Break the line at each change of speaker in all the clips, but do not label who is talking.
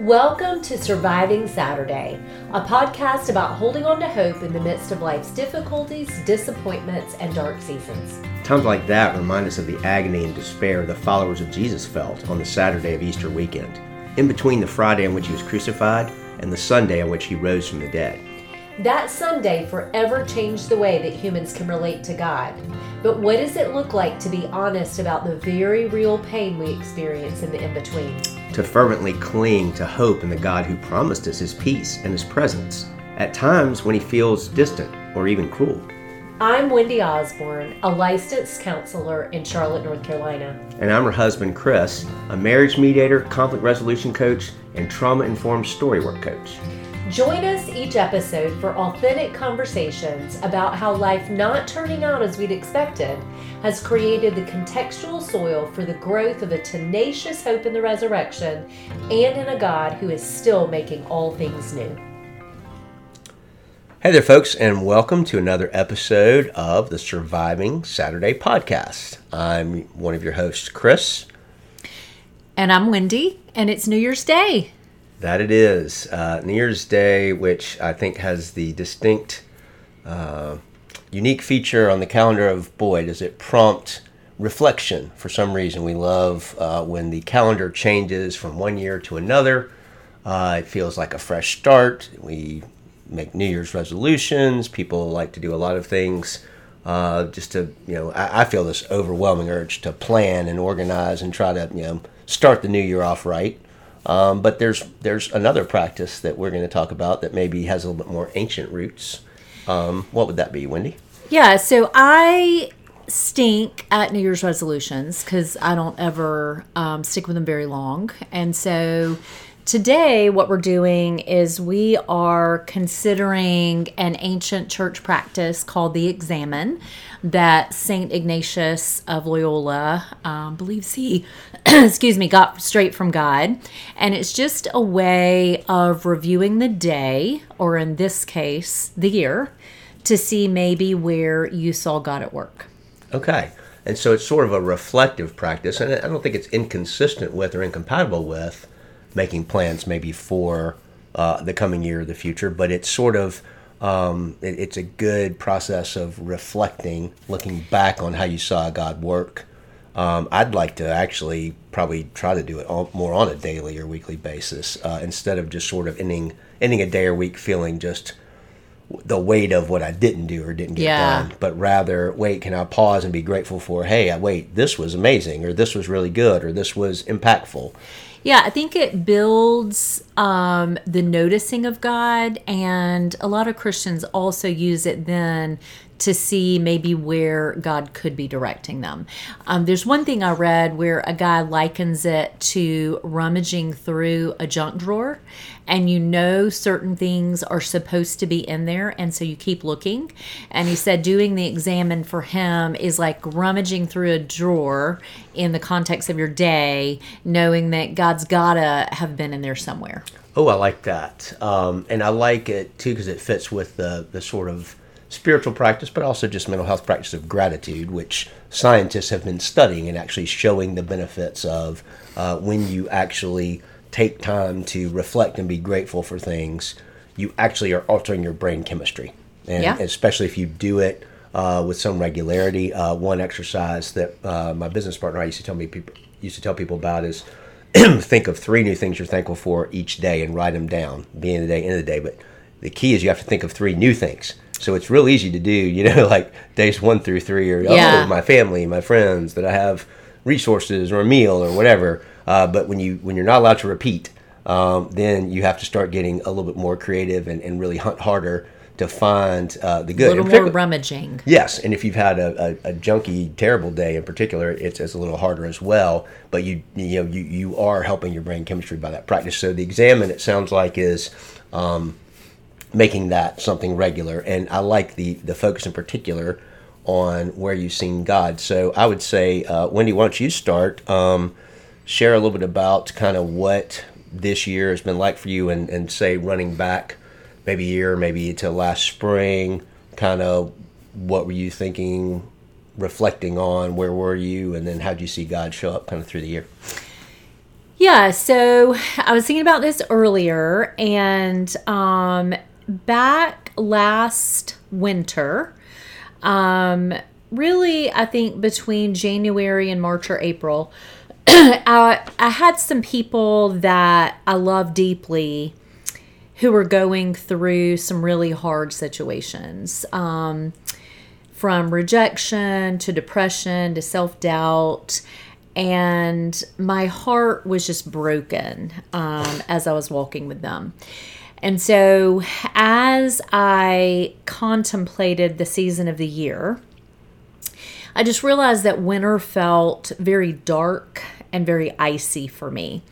Welcome to Surviving Saturday, a podcast about holding on to hope in the midst of life's difficulties, disappointments, and dark seasons.
Times like that remind us of the agony and despair the followers of Jesus felt on the Saturday of Easter weekend, in between the Friday on which he was crucified and the Sunday on which he rose from the dead.
That Sunday forever changed the way that humans can relate to God. But what does it look like to be honest about the very real pain we experience in the in between?
To fervently cling to hope in the God who promised us his peace and his presence, at times when he feels distant or even cruel.
I'm Wendy Osborne, a licensed counselor in Charlotte, North Carolina.
And I'm her husband, Chris, a marriage mediator, conflict resolution coach, and trauma informed storywork coach.
Join us each episode for authentic conversations about how life not turning out as we'd expected has created the contextual soil for the growth of a tenacious hope in the resurrection and in a God who is still making all things new.
Hey there, folks, and welcome to another episode of the Surviving Saturday podcast. I'm one of your hosts, Chris.
And I'm Wendy, and it's New Year's Day.
That it is. Uh, New Year's Day, which I think has the distinct, uh, unique feature on the calendar of boy, does it prompt reflection for some reason. We love uh, when the calendar changes from one year to another. Uh, it feels like a fresh start. We make New Year's resolutions. People like to do a lot of things. Uh, just to you know, I, I feel this overwhelming urge to plan and organize and try to you know start the new year off right. Um, but there's there's another practice that we're going to talk about that maybe has a little bit more ancient roots. Um, what would that be, Wendy?
Yeah, so I stink at New Year's resolutions because I don't ever um, stick with them very long, and so today what we're doing is we are considering an ancient church practice called the examen that Saint Ignatius of Loyola um, believes he, excuse me, got straight from God. And it's just a way of reviewing the day, or in this case, the year, to see maybe where you saw God at work.
Okay. And so it's sort of a reflective practice, and I don't think it's inconsistent with or incompatible with making plans maybe for uh, the coming year or the future, but it's sort of um, it, it's a good process of reflecting, looking back on how you saw God work. Um, I'd like to actually probably try to do it all, more on a daily or weekly basis uh, instead of just sort of ending ending a day or week feeling just the weight of what I didn't do or didn't get yeah. done, but rather, wait, can I pause and be grateful for, hey, wait, this was amazing, or this was really good, or this was impactful.
Yeah, I think it builds um, the noticing of God, and a lot of Christians also use it then to see maybe where God could be directing them. Um, there's one thing I read where a guy likens it to rummaging through a junk drawer, and you know certain things are supposed to be in there, and so you keep looking. And he said doing the examen for him is like rummaging through a drawer in the context of your day, knowing that God's gotta have been in there somewhere.
Oh, I like that, um, and I like it too because it fits with the the sort of spiritual practice, but also just mental health practice of gratitude, which scientists have been studying and actually showing the benefits of uh, when you actually take time to reflect and be grateful for things, you actually are altering your brain chemistry. And yeah. especially if you do it uh, with some regularity. Uh, one exercise that uh, my business partner I used to tell me people used to tell people about is think of three new things you're thankful for each day and write them down. Beginning of the day, end of the day. But the key is you have to think of three new things. So it's real easy to do, you know, like days one through three, or yeah. oh, my family, my friends, that I have resources or a meal or whatever. Uh, but when you when you're not allowed to repeat, um, then you have to start getting a little bit more creative and, and really hunt harder to find uh, the good.
A little more rummaging.
Yes, and if you've had a, a, a, junky, terrible day in particular, it's, it's a little harder as well. But you you know you, you are helping your brain chemistry by that practice. So the examen, it sounds like, is um, making that something regular. And I like the the focus in particular on where you've seen God. So I would say, uh, Wendy, why don't you start? Um, share a little bit about kind of what this year has been like for you, and, and say running back maybe a year, maybe to last spring. Kind of what were you thinking, reflecting on? Where were you, and then how did you see God show up kind of through the year?
Yeah, so I was thinking about this earlier, and um, back last winter, um, really, I think between January and March or April, I, I had some people that I love deeply who were going through some really hard situations um, from rejection to depression to self doubt. And my heart was just broken um, as I was walking with them. And so, as I contemplated the season of the year, I just realized that winter felt very dark and very icy for me.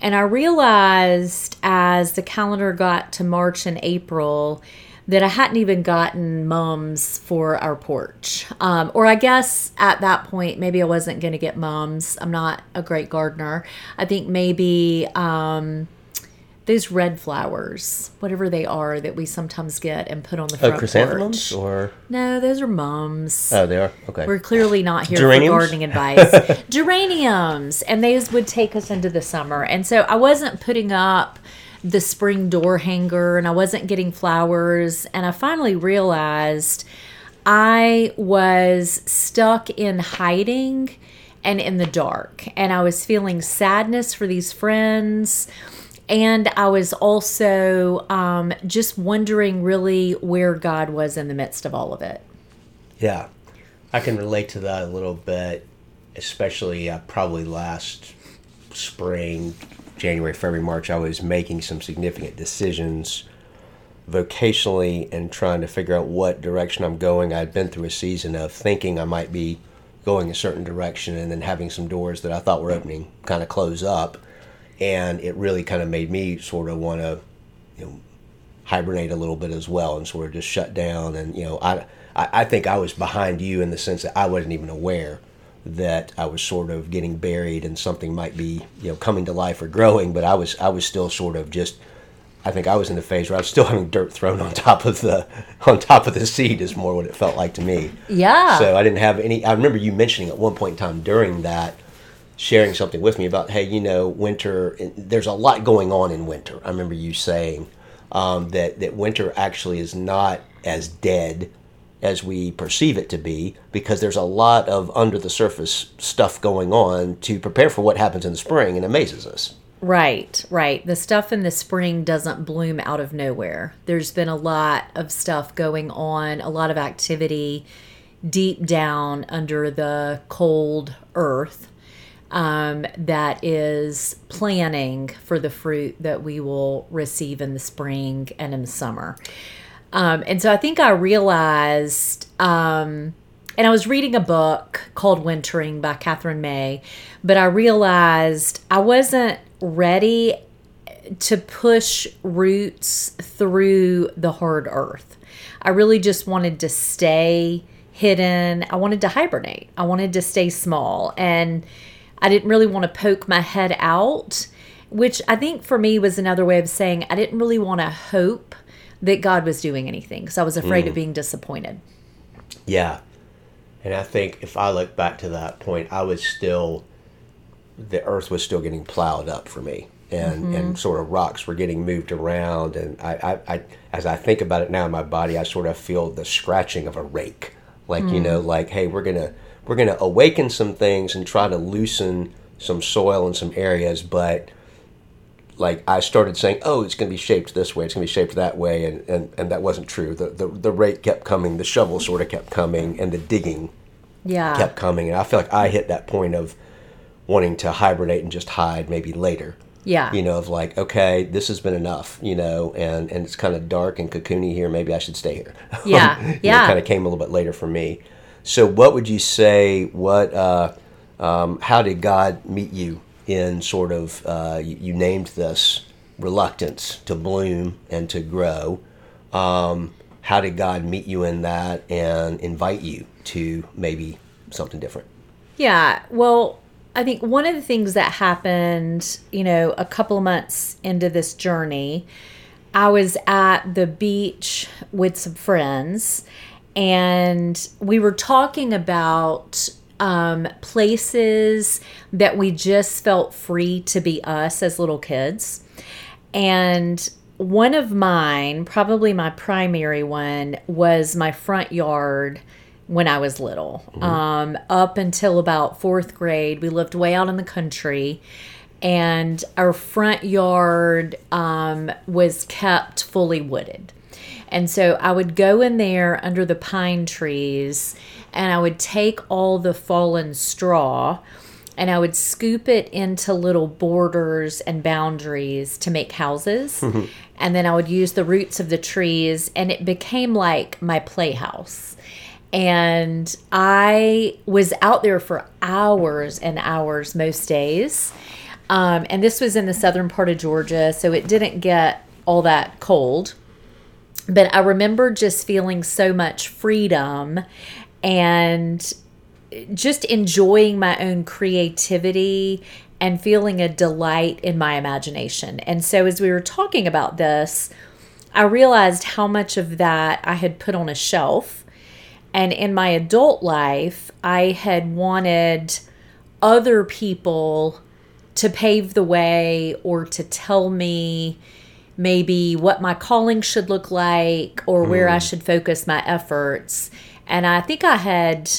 And I realized as the calendar got to March and April that I hadn't even gotten mums for our porch. Um, or I guess at that point, maybe I wasn't going to get mums. I'm not a great gardener. I think maybe um, those red flowers, whatever they are, that we sometimes get and put on the oh, front
Oh, chrysanthemums
porch.
or
No, those are mums.
oh, they are okay.
We're clearly not here
Geraniums?
for gardening advice. Geraniums, and those would take us into the summer. And so I wasn't putting up the spring door hanger and I wasn't getting flowers. And I finally realized I was stuck in hiding and in the dark. And I was feeling sadness for these friends. And I was also um, just wondering really where God was in the midst of all of it.
Yeah, I can relate to that a little bit, especially uh, probably last spring, January, February, March. I was making some significant decisions vocationally and trying to figure out what direction I'm going. I'd been through a season of thinking I might be going a certain direction and then having some doors that I thought were opening kind of close up. And it really kind of made me sort of want to, you know, hibernate a little bit as well and sort of just shut down. And you know, I I, I think I was behind you in the sense that I wasn't even aware that I was sort of getting buried and something might be you know coming to life or growing. But I was I was still sort of just. I think I was in the phase where I was still having dirt thrown on top of the on top of the seed is more what it felt like to me.
Yeah.
So I didn't have any. I remember you mentioning at one point in time during that, sharing something with me about, hey, you know, winter. There's a lot going on in winter. I remember you saying um, that that winter actually is not as dead as we perceive it to be because there's a lot of under the surface stuff going on to prepare for what happens in the spring and amazes us.
Right, right. The stuff in the spring doesn't bloom out of nowhere. There's been a lot of stuff going on, a lot of activity deep down under the cold earth um, that is planning for the fruit that we will receive in the spring and in the summer. Um, and so I think I realized, um, and I was reading a book called Wintering by Katherine May, but I realized I wasn't ready to push roots through the hard earth. I really just wanted to stay hidden. I wanted to hibernate. I wanted to stay small. And I didn't really want to poke my head out, which I think for me was another way of saying I didn't really want to hope that God was doing anything because I was afraid of mm. being disappointed.
Yeah. And I think if I look back to that point, I was still, the earth was still getting plowed up for me. And, mm-hmm. and sort of rocks were getting moved around. And I, I, I, as I think about it now in my body, I sort of feel the scratching of a rake. Like, you mm. know, like, hey, we're going to, we're going to awaken some things and try to loosen some soil in some areas. But like I started saying, oh, it's going to be shaped this way, it's going to be shaped that way, and, and, and that wasn't true. The, the the rake kept coming, the shovel sort of kept coming, and the digging
Yeah.
kept coming. And I feel like I hit that point of wanting to hibernate and just hide maybe later.
Yeah.
You know, of like, okay, this has been enough, you know, and, and it's kind of dark and cocoony here. Maybe I should stay here.
Yeah, yeah.
kind of came a little bit later for me. So, what would you say? What, uh, um, how did God meet you in sort of, uh, you, you named this reluctance to bloom and to grow. Um, how did God meet you in that and invite you to maybe something different?
Yeah. Well, I think one of the things that happened, you know, a couple of months into this journey, I was at the beach with some friends and we were talking about um, places that we just felt free to be us as little kids. And one of mine, probably my primary one, was my front yard when I was little. Um, up until about fourth grade, we lived way out in the country, and our front yard um, was kept fully wooded. And so I would go in there under the pine trees and I would take all the fallen straw and I would scoop it into little borders and boundaries to make houses. and then I would use the roots of the trees, and it became like my playhouse. And I was out there for hours and hours most days. Um, and this was in the southern part of Georgia, so it didn't get all that cold. But I remember just feeling so much freedom and just enjoying my own creativity and feeling a delight in my imagination. And so, as we were talking about this, I realized how much of that I had put on a shelf. And in my adult life, I had wanted other people to pave the way or to tell me maybe what my calling should look like or where I should focus my efforts. And I think I had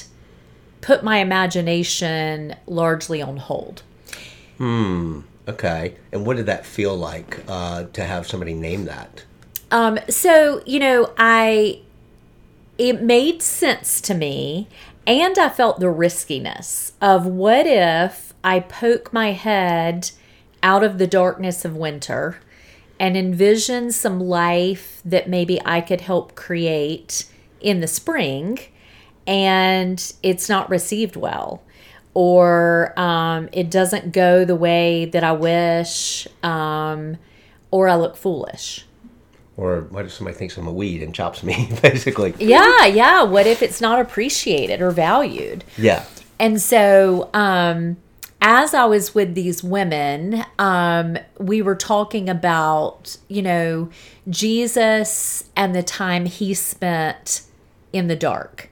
put my imagination largely on hold. Hmm.
Okay. And what did that feel like uh, to have somebody name that?
Um, so, you know, I it made sense to me and I felt the riskiness of what if I poke my head out of the darkness of winter and envision some life that maybe I could help create in the spring and it's not received well or um, it doesn't go the way that I wish um, or I look foolish.
Or what if somebody thinks I'm a weed and chops me, basically?
Yeah, yeah. What if it's not appreciated or valued?
Yeah.
And so, um, as I was with these women, um, we were talking about, you know, Jesus and the time he spent in the dark.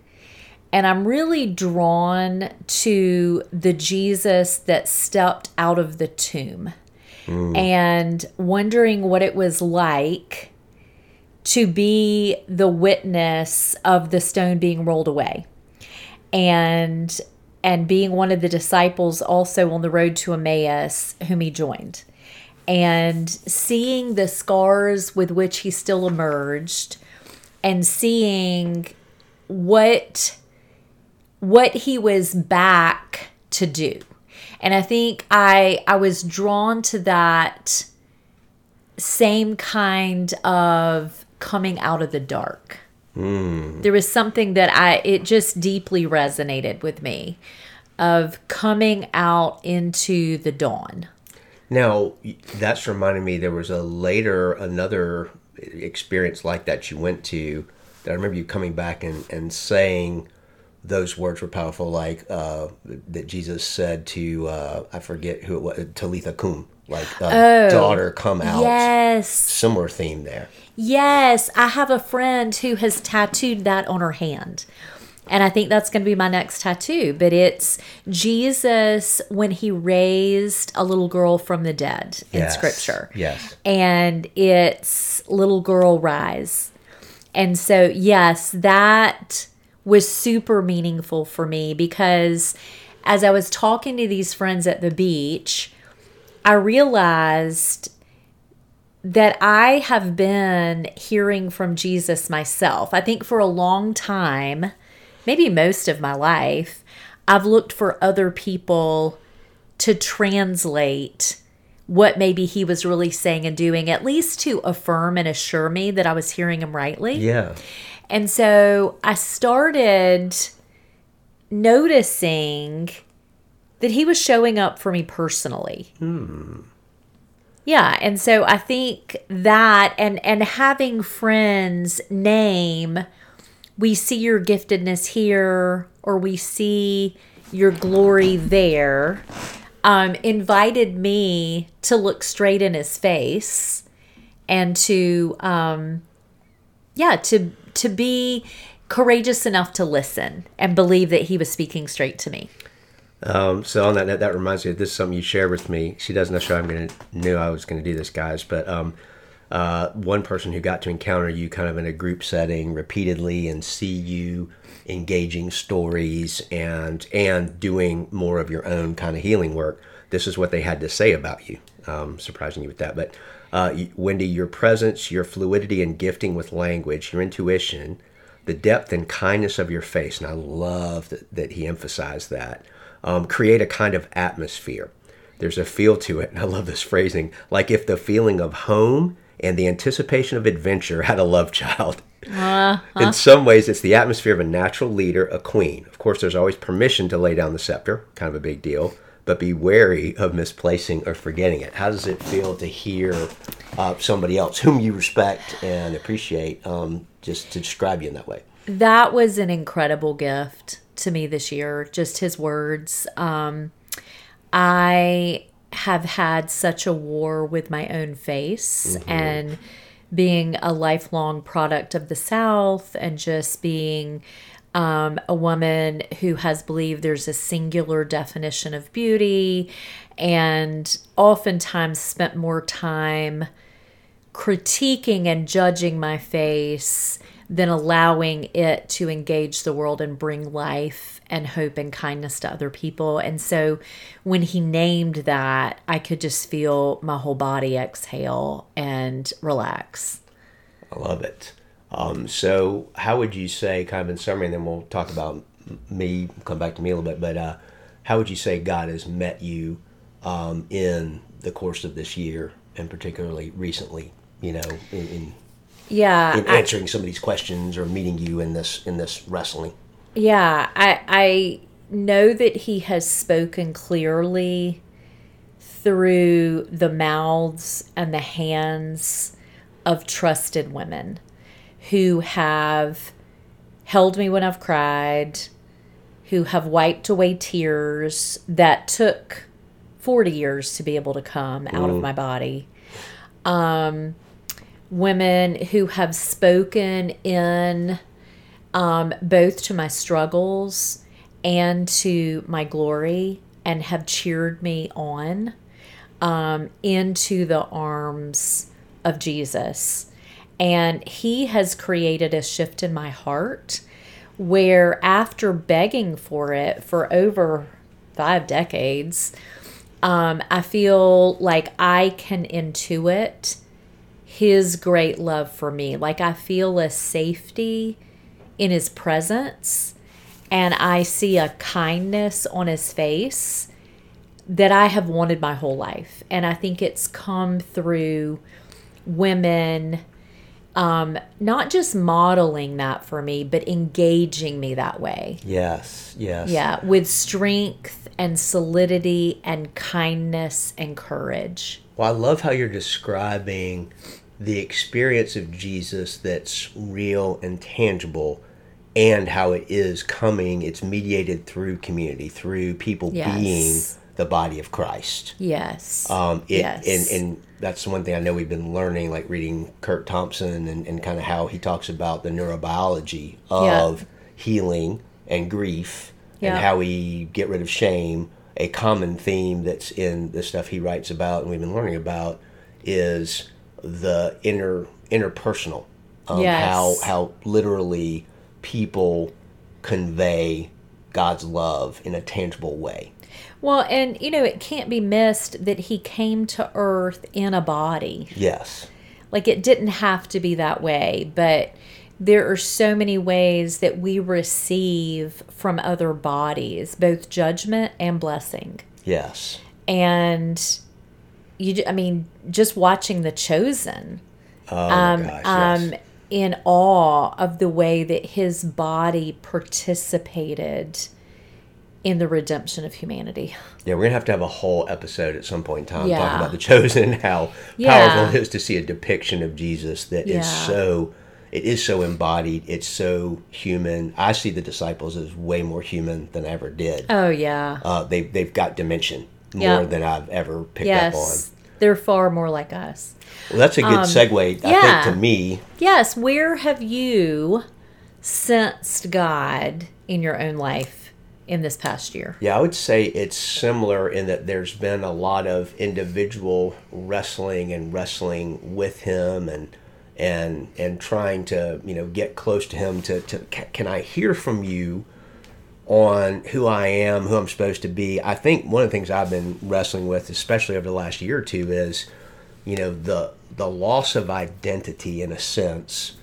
And I'm really drawn to the Jesus that stepped out of the tomb and wondering what it was like to be the witness of the stone being rolled away and and being one of the disciples also on the road to Emmaus whom he joined. And seeing the scars with which he still emerged and seeing what what he was back to do. And i think i i was drawn to that same kind of coming out of the dark there was something that i it just deeply resonated with me of coming out into the dawn
Now, that's reminding me there was a later, another experience like that you went to that I remember you coming back and, and saying those words were powerful, like uh, that Jesus said to, uh, I forget who it was, Talitha Kum, like, uh, daughter, come out.
yes
Similar theme there.
Yes, I have a friend who has tattooed that on her hand. And I think that's going to be my next tattoo. But it's Jesus when he raised a little girl from the dead in
Yes,
scripture.
yes.
And it's little girl rise. And so, yes, that was super meaningful for me because as I was talking to these friends at the beach, I realized that I have been hearing from Jesus myself. I think for a long time, maybe most of my life, I've looked for other people to translate what maybe he was really saying and doing, at least to affirm and assure me that I was hearing him rightly.
Yeah.
And so I started noticing that he was showing up for me personally. Hmm. Yeah, and so I think that and and having friends name we see your giftedness here or we see your glory there um, invited me to look straight in his face and to um, yeah to to be courageous enough to listen and believe that he was speaking straight to me.
Um, so on that note, that reminds me, of this is something you shared with me. She doesn't necessarily I'm gonna knew I was gonna do this, guys, but um, uh, one person who got to encounter you kind of in a group setting repeatedly and see you engaging stories and and doing more of your own kind of healing work. This is what they had to say about you. Um, surprising you with that, but uh, Wendy, your presence, your fluidity and gifting with language, your intuition, the depth and kindness of your face, and I love that, that he emphasized that um, create a kind of atmosphere. There's a feel to it, and I love this phrasing like if the feeling of home and the anticipation of adventure had a love child. Uh-huh. In some ways, it's the atmosphere of a natural leader, a queen. Of course, there's always permission to lay down the scepter, kind of a big deal, but be wary of misplacing or forgetting it. How does it feel to hear uh, somebody else whom you respect and appreciate um, just to describe you in that way?
That was an incredible gift to me this year, just his words. Um, I have had such a war with my own face mm-hmm. and being a lifelong product of the South and just being um, a woman who has believed there's a singular definition of beauty and oftentimes spent more time critiquing and judging my face than allowing it to engage the world and bring life and hope and kindness to other people. And so when he named that, I could just feel my whole body exhale and relax.
I love it. Um, so, how would you say, kind of in summary, and then we'll talk about me, come back to me a little bit, but uh, how would you say God has met you um, in the course of this year, and particularly recently, you know, in, in
yeah
in answering I, some of these questions or meeting you in this in this wrestling
yeah i i know that he has spoken clearly through the mouths and the hands of trusted women who have held me when i've cried who have wiped away tears that took 40 years to be able to come out mm. of my body um women who have spoken in um, both to my struggles and to my glory and have cheered me on um, into the arms of Jesus. And he has created a shift in my heart where, after begging for it for over five decades, um, I feel like I can intuit his great love for me. Like I feel a safety in his presence and I see a kindness on his face that I have wanted my whole life. And I think it's come through women um, not just modeling that for me, but engaging me that way.
Yes, yes.
Yeah, with strength and solidity and kindness and courage.
Well, I love how you're describing the experience of Jesus that's real and tangible and how it is coming it's mediated through community through people yes. being the body of christ
yes
um it, yes and and that's one thing i know we've been learning like reading Curt Thompson and, and kind of how he talks about the neurobiology of yeah. healing and grief yeah. and how we get rid of shame a common theme that's in the stuff he writes about and we've been learning about is the inner interpersonal. Um, yes. How how literally people convey God's love in a tangible way.
Well, and you know, it can't be missed that he came to earth in a body.
Yes.
Like it didn't have to be that way, but there are so many ways that we receive from other bodies, both judgment and blessing.
Yes.
And you I mean just watching The Chosen.
Oh um, gosh, um, yes.
in awe of the way that his body participated in the redemption of humanity.
Yeah, we're gonna have to have a whole episode at some point in time yeah. talking about the chosen and how yeah. powerful it is to see a depiction of Jesus that yeah. is so it is so embodied, it's so human. I see the disciples as way more human than I ever did.
Oh yeah.
Uh, they they've got dimension more than I've ever picked yes. up on.
They're far more like us.
Well, that's a good um, segue, I yeah. think, to me.
Yes. Where have you sensed God in your own life in this past year?
Yeah, I would say it's similar in that there's been a lot of individual wrestling and wrestling with him and and and trying to you know get close to him to, to can I hear from you on who I am, who I'm supposed to be. I think one of the things I've been wrestling with, especially over the last year or two, is you know the the loss of identity in a sense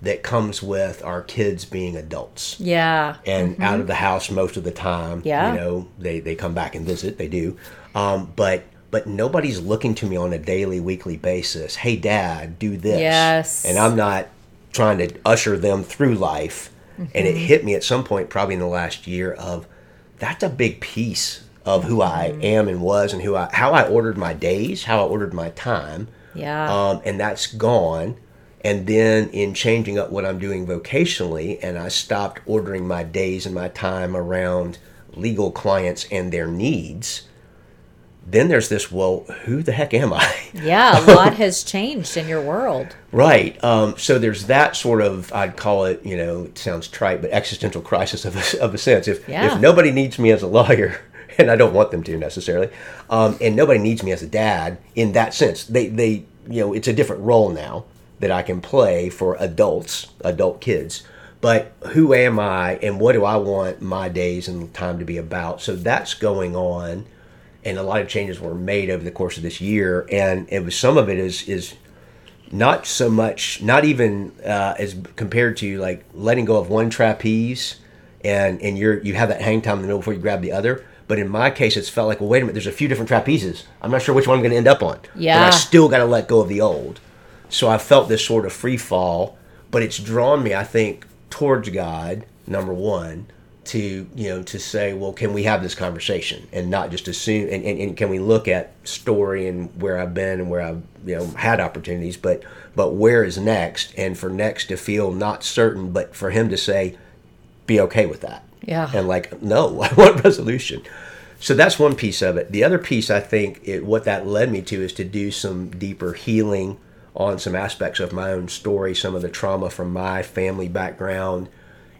that comes with our kids being adults
Yeah.
and out of the house most of the time.
Yeah.
You know, they, they come back and visit, they do. Um, but but nobody's looking to me on a daily, weekly basis. Hey dad, do this.
Yes.
And I'm not trying to usher them through life. And it hit me at some point probably in the last year of that's a big piece of who I am and was and who I how I ordered my days, how I ordered my time
Yeah.
um, and that's gone. And then in changing up what I'm doing vocationally, and I stopped ordering my days and my time around legal clients and their needs. Then there's this, well, who the heck am I?
yeah. A lot has changed in your world.
Right. Um, so there's that sort of, I'd call it, you know, it sounds trite, but existential crisis of a, of a sense. If,
Yeah.
if nobody needs me as a lawyer, and I don't want them to necessarily, um, and nobody needs me as a dad in that sense, they, they, you know, it's a different role now that I can play for adults, adult kids. But who am I and what do I want my days and time to be about? So that's going on and a lot of changes were made over the course of this year and it was some of it is is not so much not even uh, as compared to like letting go of one trapeze and and you're you have that hang time in the middle before you grab the other. But in my case it's felt like well wait a minute there's a few different trapezes. I'm not sure which one i'm going to end up on. But
Yeah.
i still got to let go of the old. So i felt this sort of free fall but it's drawn me i think towards god number one to you know to say well can we have this conversation and not just assume and, and, and can we look at story and where i've been and where i've you know had opportunities but but where is next? And for next to feel not certain but for him to say be okay with that.
Yeah.
and like no i want resolution. So that's one piece of it. The other piece i think it, what that led me to is to do some deeper healing on some aspects of my own story some of the trauma from my family background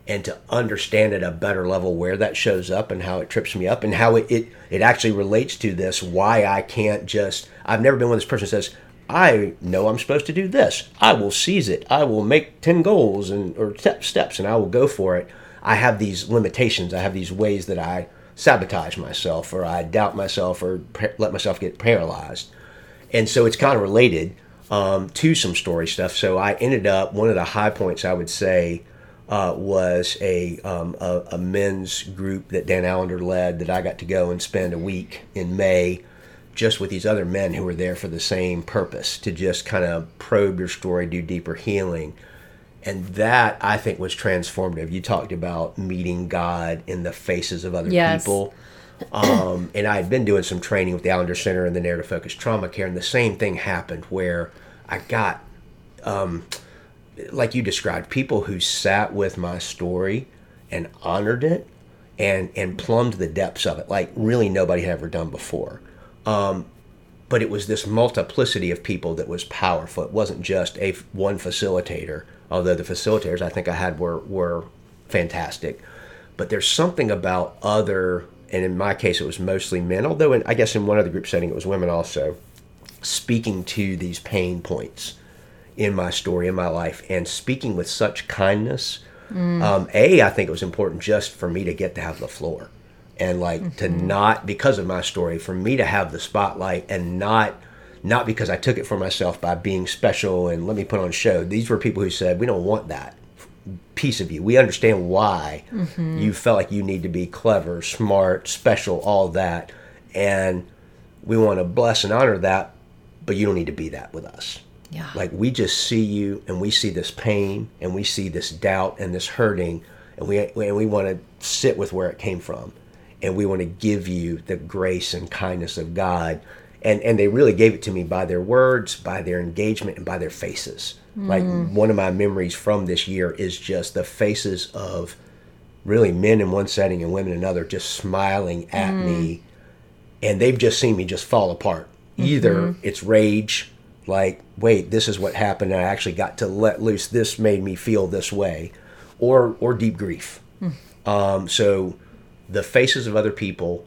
and to understand at a better level where that shows up and how it trips me up and how it, it, it actually relates to this why i can't just i've never been one of this person says i know i'm supposed to do this. I will seize it. I will make 10 goals and or step, steps and i will go for it. I have these limitations. I have these ways that i sabotage myself or i doubt myself or let myself get paralyzed. And so it's kind of related um, to some story stuff. So I ended up one of the high points I would say uh, was a, um, a a men's group that Dan Allender led that I got to go and spend a week in May just with these other men who were there for the same purpose to just kind of probe your story, do deeper healing. And that I think was transformative. You talked about meeting God in the faces of other
Yes.
people um, and I had been doing some training with the Allender Center and the Narrative Focused Trauma Care, and the same thing happened where I got, um, like you described, people who sat with my story and honored it and and plumbed the depths of it like really nobody had ever done before. Um, but it was this multiplicity of people that was powerful. It wasn't just a one facilitator, although the facilitators I think I had were were fantastic. But there's something about other, and in my case it was mostly men. Although in, I guess in one other group setting it was women also, speaking to these pain points in my story in my life and speaking with such kindness. Mm. Um, a, I think it was important just for me to get to have the floor and like to mm-hmm. not because of my story for me to have the spotlight and not not because I took it for myself by being special and let me put on a show. These were people who said we don't want that piece of you. We understand why mm-hmm. you felt like you need to be clever, smart, special, all that, and we want to bless and honor that, but you don't need to be that with us.
Yeah.
Like we just see you and we see this pain and we see this doubt and this hurting and we and we want to sit with where it came from and we want to give you the grace and kindness of God. And and they really gave it to me by their words, by their engagement and by their faces. Like mm. one of my memories from this year is just the faces of really men in one setting and women in another just smiling at mm. me and they've just seen me just fall apart. Either mm-hmm. it's rage, like, wait, this is what happened, and I actually got to let loose. This made me feel this way, or or deep grief. Um, so the faces of other people,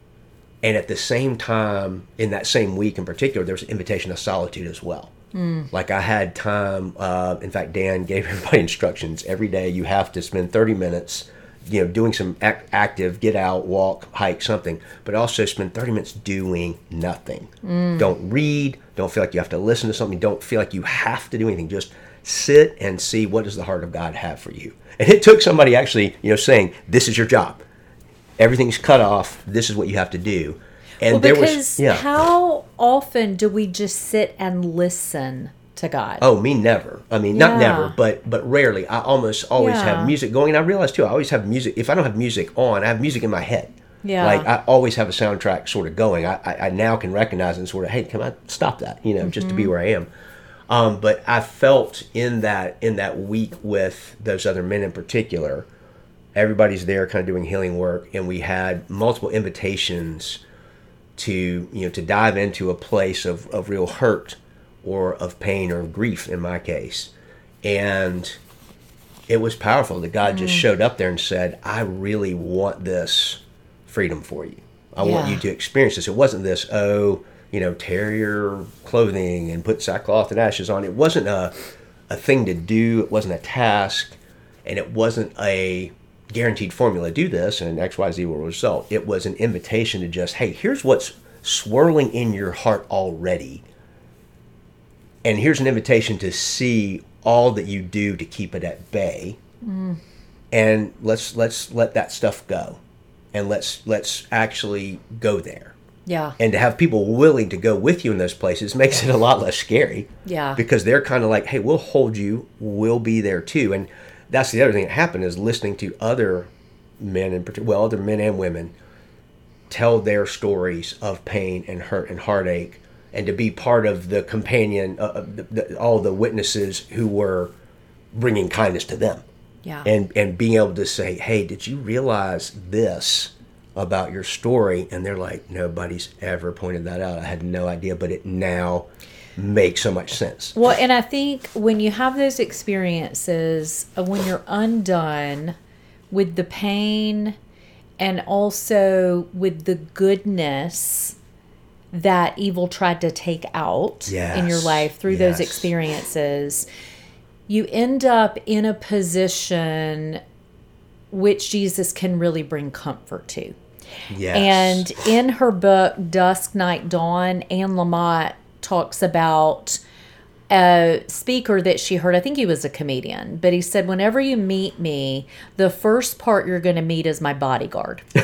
and at the same time, in that same week in particular, there was an invitation of solitude as well. Like I had time. Uh, in fact, Dan gave everybody instructions every day. You have to spend thirty minutes, you know, doing some ac- active, get out, walk, hike, something. But also spend thirty minutes doing nothing. Mm. Don't read. Don't feel like you have to listen to something. Don't feel like you have to do anything. Just sit and see what does the heart of God have for you. And it took somebody actually, you know, saying, "This is your job. Everything's cut off. This is what you have to do." And
Well,
there was, yeah.
how often do we just sit and listen to God?
Oh, me never. I mean, not
Yeah.
never, but but rarely. I almost always
Yeah.
have music going. And I realize too, I always have music. If I don't have music on, I have music in my head.
Yeah.
Like I always have a soundtrack sort of going. I, I, I now can recognize and sort of, hey, can I stop that? You know, just to
Mm-hmm.
be where I am. Um, but I felt in that in that week with those other men in particular, everybody's there kind of doing healing work, and we had multiple invitations to you know to dive into a place of, of real hurt or of pain or of grief in my case. And it was powerful that god
Mm.
just showed up there and said i really want this freedom for you. I want you to experience this. It wasn't this oh you know tear your clothing and put sackcloth and ashes on. It wasn't a, a thing to do. It wasn't a task. And it wasn't a guaranteed formula do this and xyz will result. It was an invitation to just hey here's what's swirling in your heart already and here's an invitation to see all that you do to keep it at bay. Mm. And let's let's let that stuff go. And let's let's actually go there.
Yeah.
and to have people willing to go with you in those places makes it a lot less scary.
Yeah.
because they're kind of like hey we'll hold you. We'll be there too. And that's the other thing that happened is listening to other men in particular well other men and women tell their stories of pain and hurt and heartache and to be part of the companion uh, uh, the, the, all the witnesses who were bringing kindness to them.
Yeah.
and and being able to say hey did you realize this about your story? And they're like nobody's ever pointed that out. I had no idea but it now makes so much sense.
Well, and I think when you have those experiences, when you're undone with the pain and also with the goodness that evil tried to take out in your life through those experiences, you end up in a position which Jesus can really bring comfort to.
yes
And in her book, Dusk, Night, Dawn, Anne Lamott talks about a speaker that she heard. I think he was a comedian, but he said, Whenever you meet me, the first part you're going to meet is my bodyguard.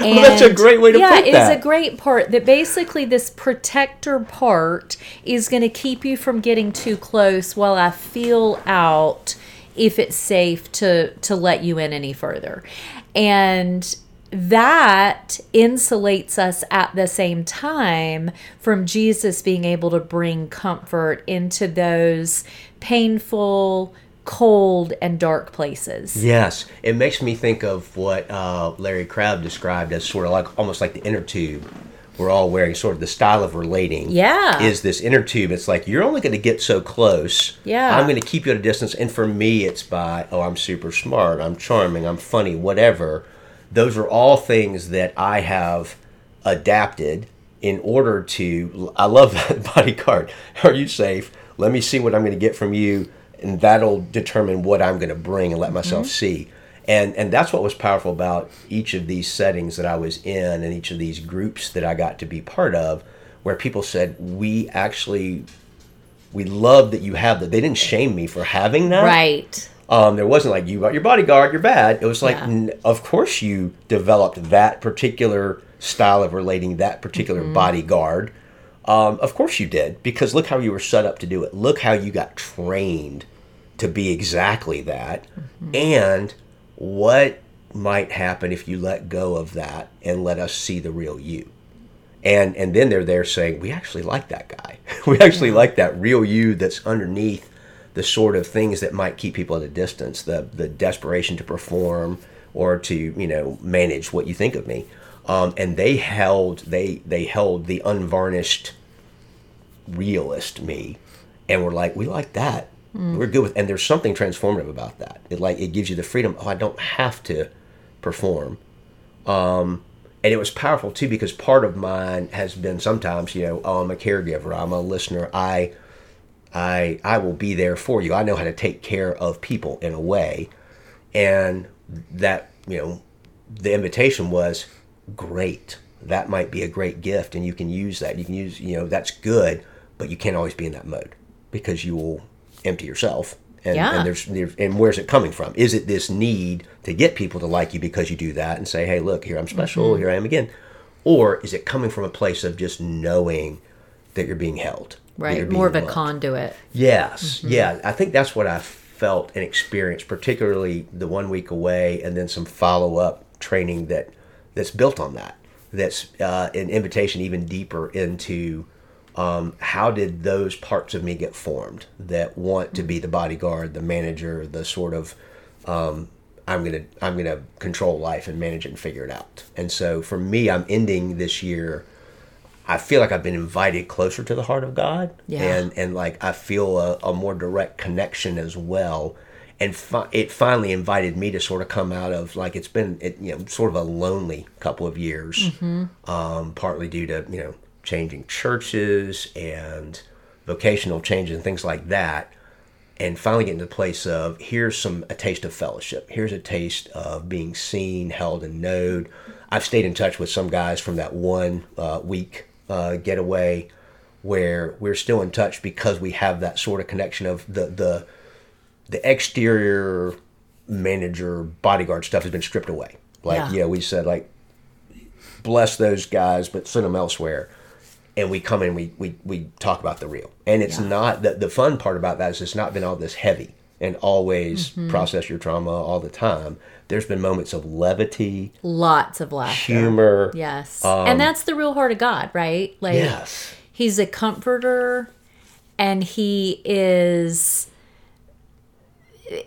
And
that's a great way to
yeah,
put
it's a great part that basically this protector part is going to keep you from getting too close while I feel out if it's safe to to let you in any further. And that insulates us at the same time from Jesus being able to bring comfort into those painful, cold, and dark places.
Yes, it makes me think of what uh, Larry Crabb described as sort of like almost like the inner tube. We're all wearing sort of the style of relating.
Yeah.
is this inner tube? It's like you're only going to get so close.
Yeah.
I'm going to keep you at a distance. And for me, it's by oh, I'm super smart, I'm charming, I'm funny, whatever. Those are all things that I have adapted in order to. I love that bodyguard. Are you safe? Let me see what I'm going to get from you, and that'll determine what I'm going to bring and let myself see. And and that's what was powerful about each of these settings that I was in, and each of these groups that I got to be part of, where people said we actually. We love that you have that. They didn't shame me for having that.
Right.
Um, there wasn't like you got your bodyguard, you're bad. It was like,
Yeah.
n- of course you developed that particular style of relating, that particular
Mm-hmm.
bodyguard. Um, of course you did, because look how you were set up to do it. Look how you got trained to be exactly that.
Mm-hmm.
And what might happen if you let go of that and let us see the real you? and and then they're there saying we actually like that guy we actually like that real you that's underneath the sort of things that might keep people at a distance the the desperation to perform or to you know manage what you think of me um, and they held they they held the unvarnished realist me and were like we like that We're good with, and there's something transformative about that. It like it gives you the freedom. Oh, I don't have to perform. Um, and it was powerful too because part of mine has been sometimes, you know, oh, I'm a caregiver, I'm a listener, I, I, I will be there for you. I know how to take care of people in a way, and that you know, the invitation was great. That might be a great gift, and you can use that. You can use, you know, that's good, but you can't always be in that mode because you will empty yourself. And,
Yeah.
and there's there- and where's it coming from? Is it this need to get people to like you because you do that and say, "Hey, look, here I'm special,
Mm-hmm.
here I am again," or is it coming from a place of just knowing that you're being held,
Right. More of a
loved?
conduit.
Yes, yeah. I think that's what I felt and experienced, particularly the one week away, and then some follow up training that that's built on that. That's uh, an invitation even deeper into um, how did those parts of me get formed that want to be the bodyguard, the manager, the sort of um, I'm gonna I'm gonna control life and manage it and figure it out. And so for me, I'm ending this year. I feel like I've been invited closer to the heart of God,
Yeah.
and and like I feel a, a more direct connection as well. And fi- it finally invited me to sort of come out of like it's been it, you know sort of a lonely couple of years, um, partly due to you know changing churches and vocational changes and things like that and finally getting to the place of here's some a taste of fellowship. Here's a taste of being seen held and knowed i've stayed in touch with some guys from that one uh, week uh, getaway where we're still in touch because we have that sort of connection of the the the exterior manager bodyguard stuff has been stripped away like
Yeah.
we said like bless those guys but send them elsewhere and we come in we we, we talk about the real and it's
Yeah.
not the, the fun part about that is it's not been all this heavy and always
Mm-hmm.
process your trauma all the time there's been moments of levity
Lots of laughter.
humor
Yes. and that's the real heart of God, right? Like
yes
he's a comforter and he is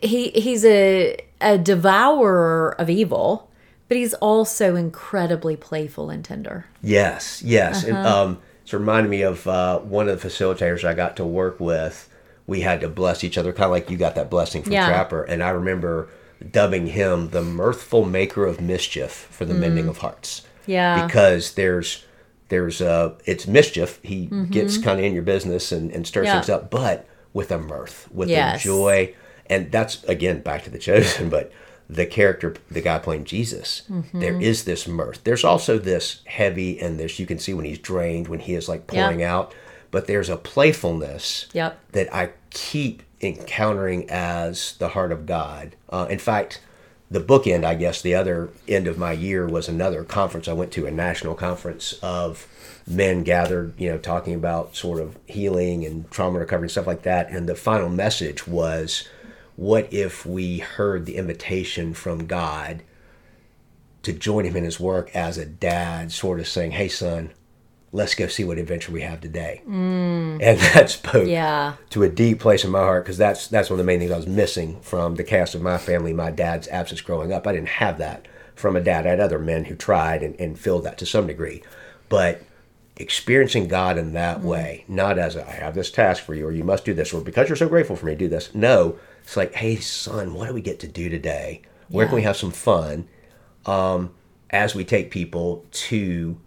he he's a a devourer of evil, but he's also incredibly playful and tender.
Yes, yes. And
Uh-huh.
um, it's reminded me of uh, one of the facilitators I got to work with. We had to bless each other, kind of like you got that blessing from
Yeah.
Trapper. And I remember dubbing him the mirthful maker of mischief for the mending of hearts.
Mm. Yeah.
Because there's there's uh it's mischief. He gets kind of in your business and, and stirs
Mm-hmm. Yeah.
things up, but with a mirth, with
Yes.
a joy. And that's again back to the chosen, but the character, the guy playing Jesus,
Mm-hmm.
there is this mirth. There's also this heavy and this you can see when he's drained, when he is like pouring out. But there's a playfulness
Yep.
that I keep encountering as the heart of God. Uh, in fact, the bookend, I guess, the other end of my year was another conference I went to, a national conference of men gathered, you know, talking about sort of healing and trauma recovery and stuff like that. And the final message was, what if we heard the invitation from God to join him in his work as a dad, sort of saying, hey, son, let's go see what adventure we have today. Mm. And that spoke
Yeah.
to a deep place in my heart because that's that's one of the main things I was missing from the cast of my family, my dad's absence growing up. I didn't have that from a dad. I had other men who tried and, and filled that to some degree. But experiencing God in that mm. way, not as a, I have this task for you, or you must do this, or because you're so grateful for me, do this. No, it's like, hey, son, what do we get to do today? Where can we have some fun um, as we take people to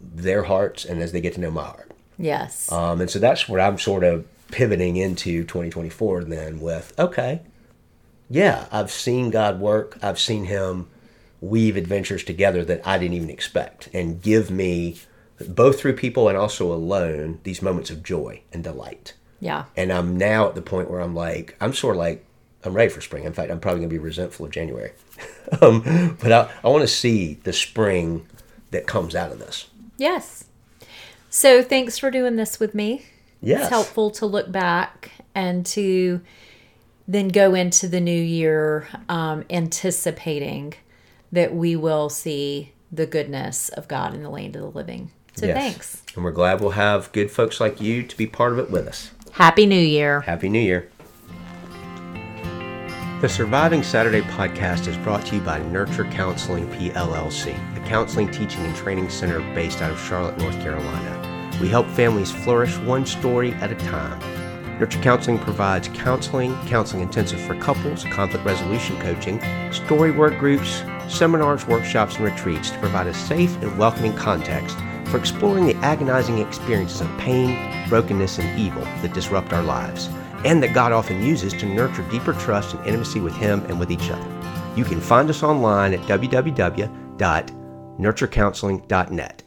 their hearts and as they get to know my heart?
Yes.
Um, and so that's where I'm sort of pivoting into 2024 then with, okay, yeah, I've seen God work. I've seen him weave adventures together that I didn't even expect and give me, both through people and also alone, these moments of joy and delight.
Yeah.
And I'm now at the point where I'm like, I'm sort of like, I'm ready for spring. In fact, I'm probably going to be resentful of January. um, but I, I want to see the spring that comes out of this.
Yes. So thanks for doing this with me.
Yes.
It's helpful to look back and to then go into the new year um, anticipating that we will see the goodness of God in the land of the living. So
Yes.
thanks.
And we're glad we'll have good folks like you to be part of it with us.
Happy New Year.
Happy New Year. The Surviving Saturday podcast is brought to you by Nurture Counseling PLLC, a counseling, teaching, and training center based out of Charlotte, North Carolina. We help families flourish one story at a time. Nurture Counseling provides counseling, counseling intensive for couples, conflict resolution coaching, story work groups, seminars, workshops, and retreats to provide a safe and welcoming context for exploring the agonizing experiences of pain, brokenness, and evil that disrupt our lives, and that God often uses to nurture deeper trust and intimacy with Him and with each other. You can find us online at www.nurturecounseling.net.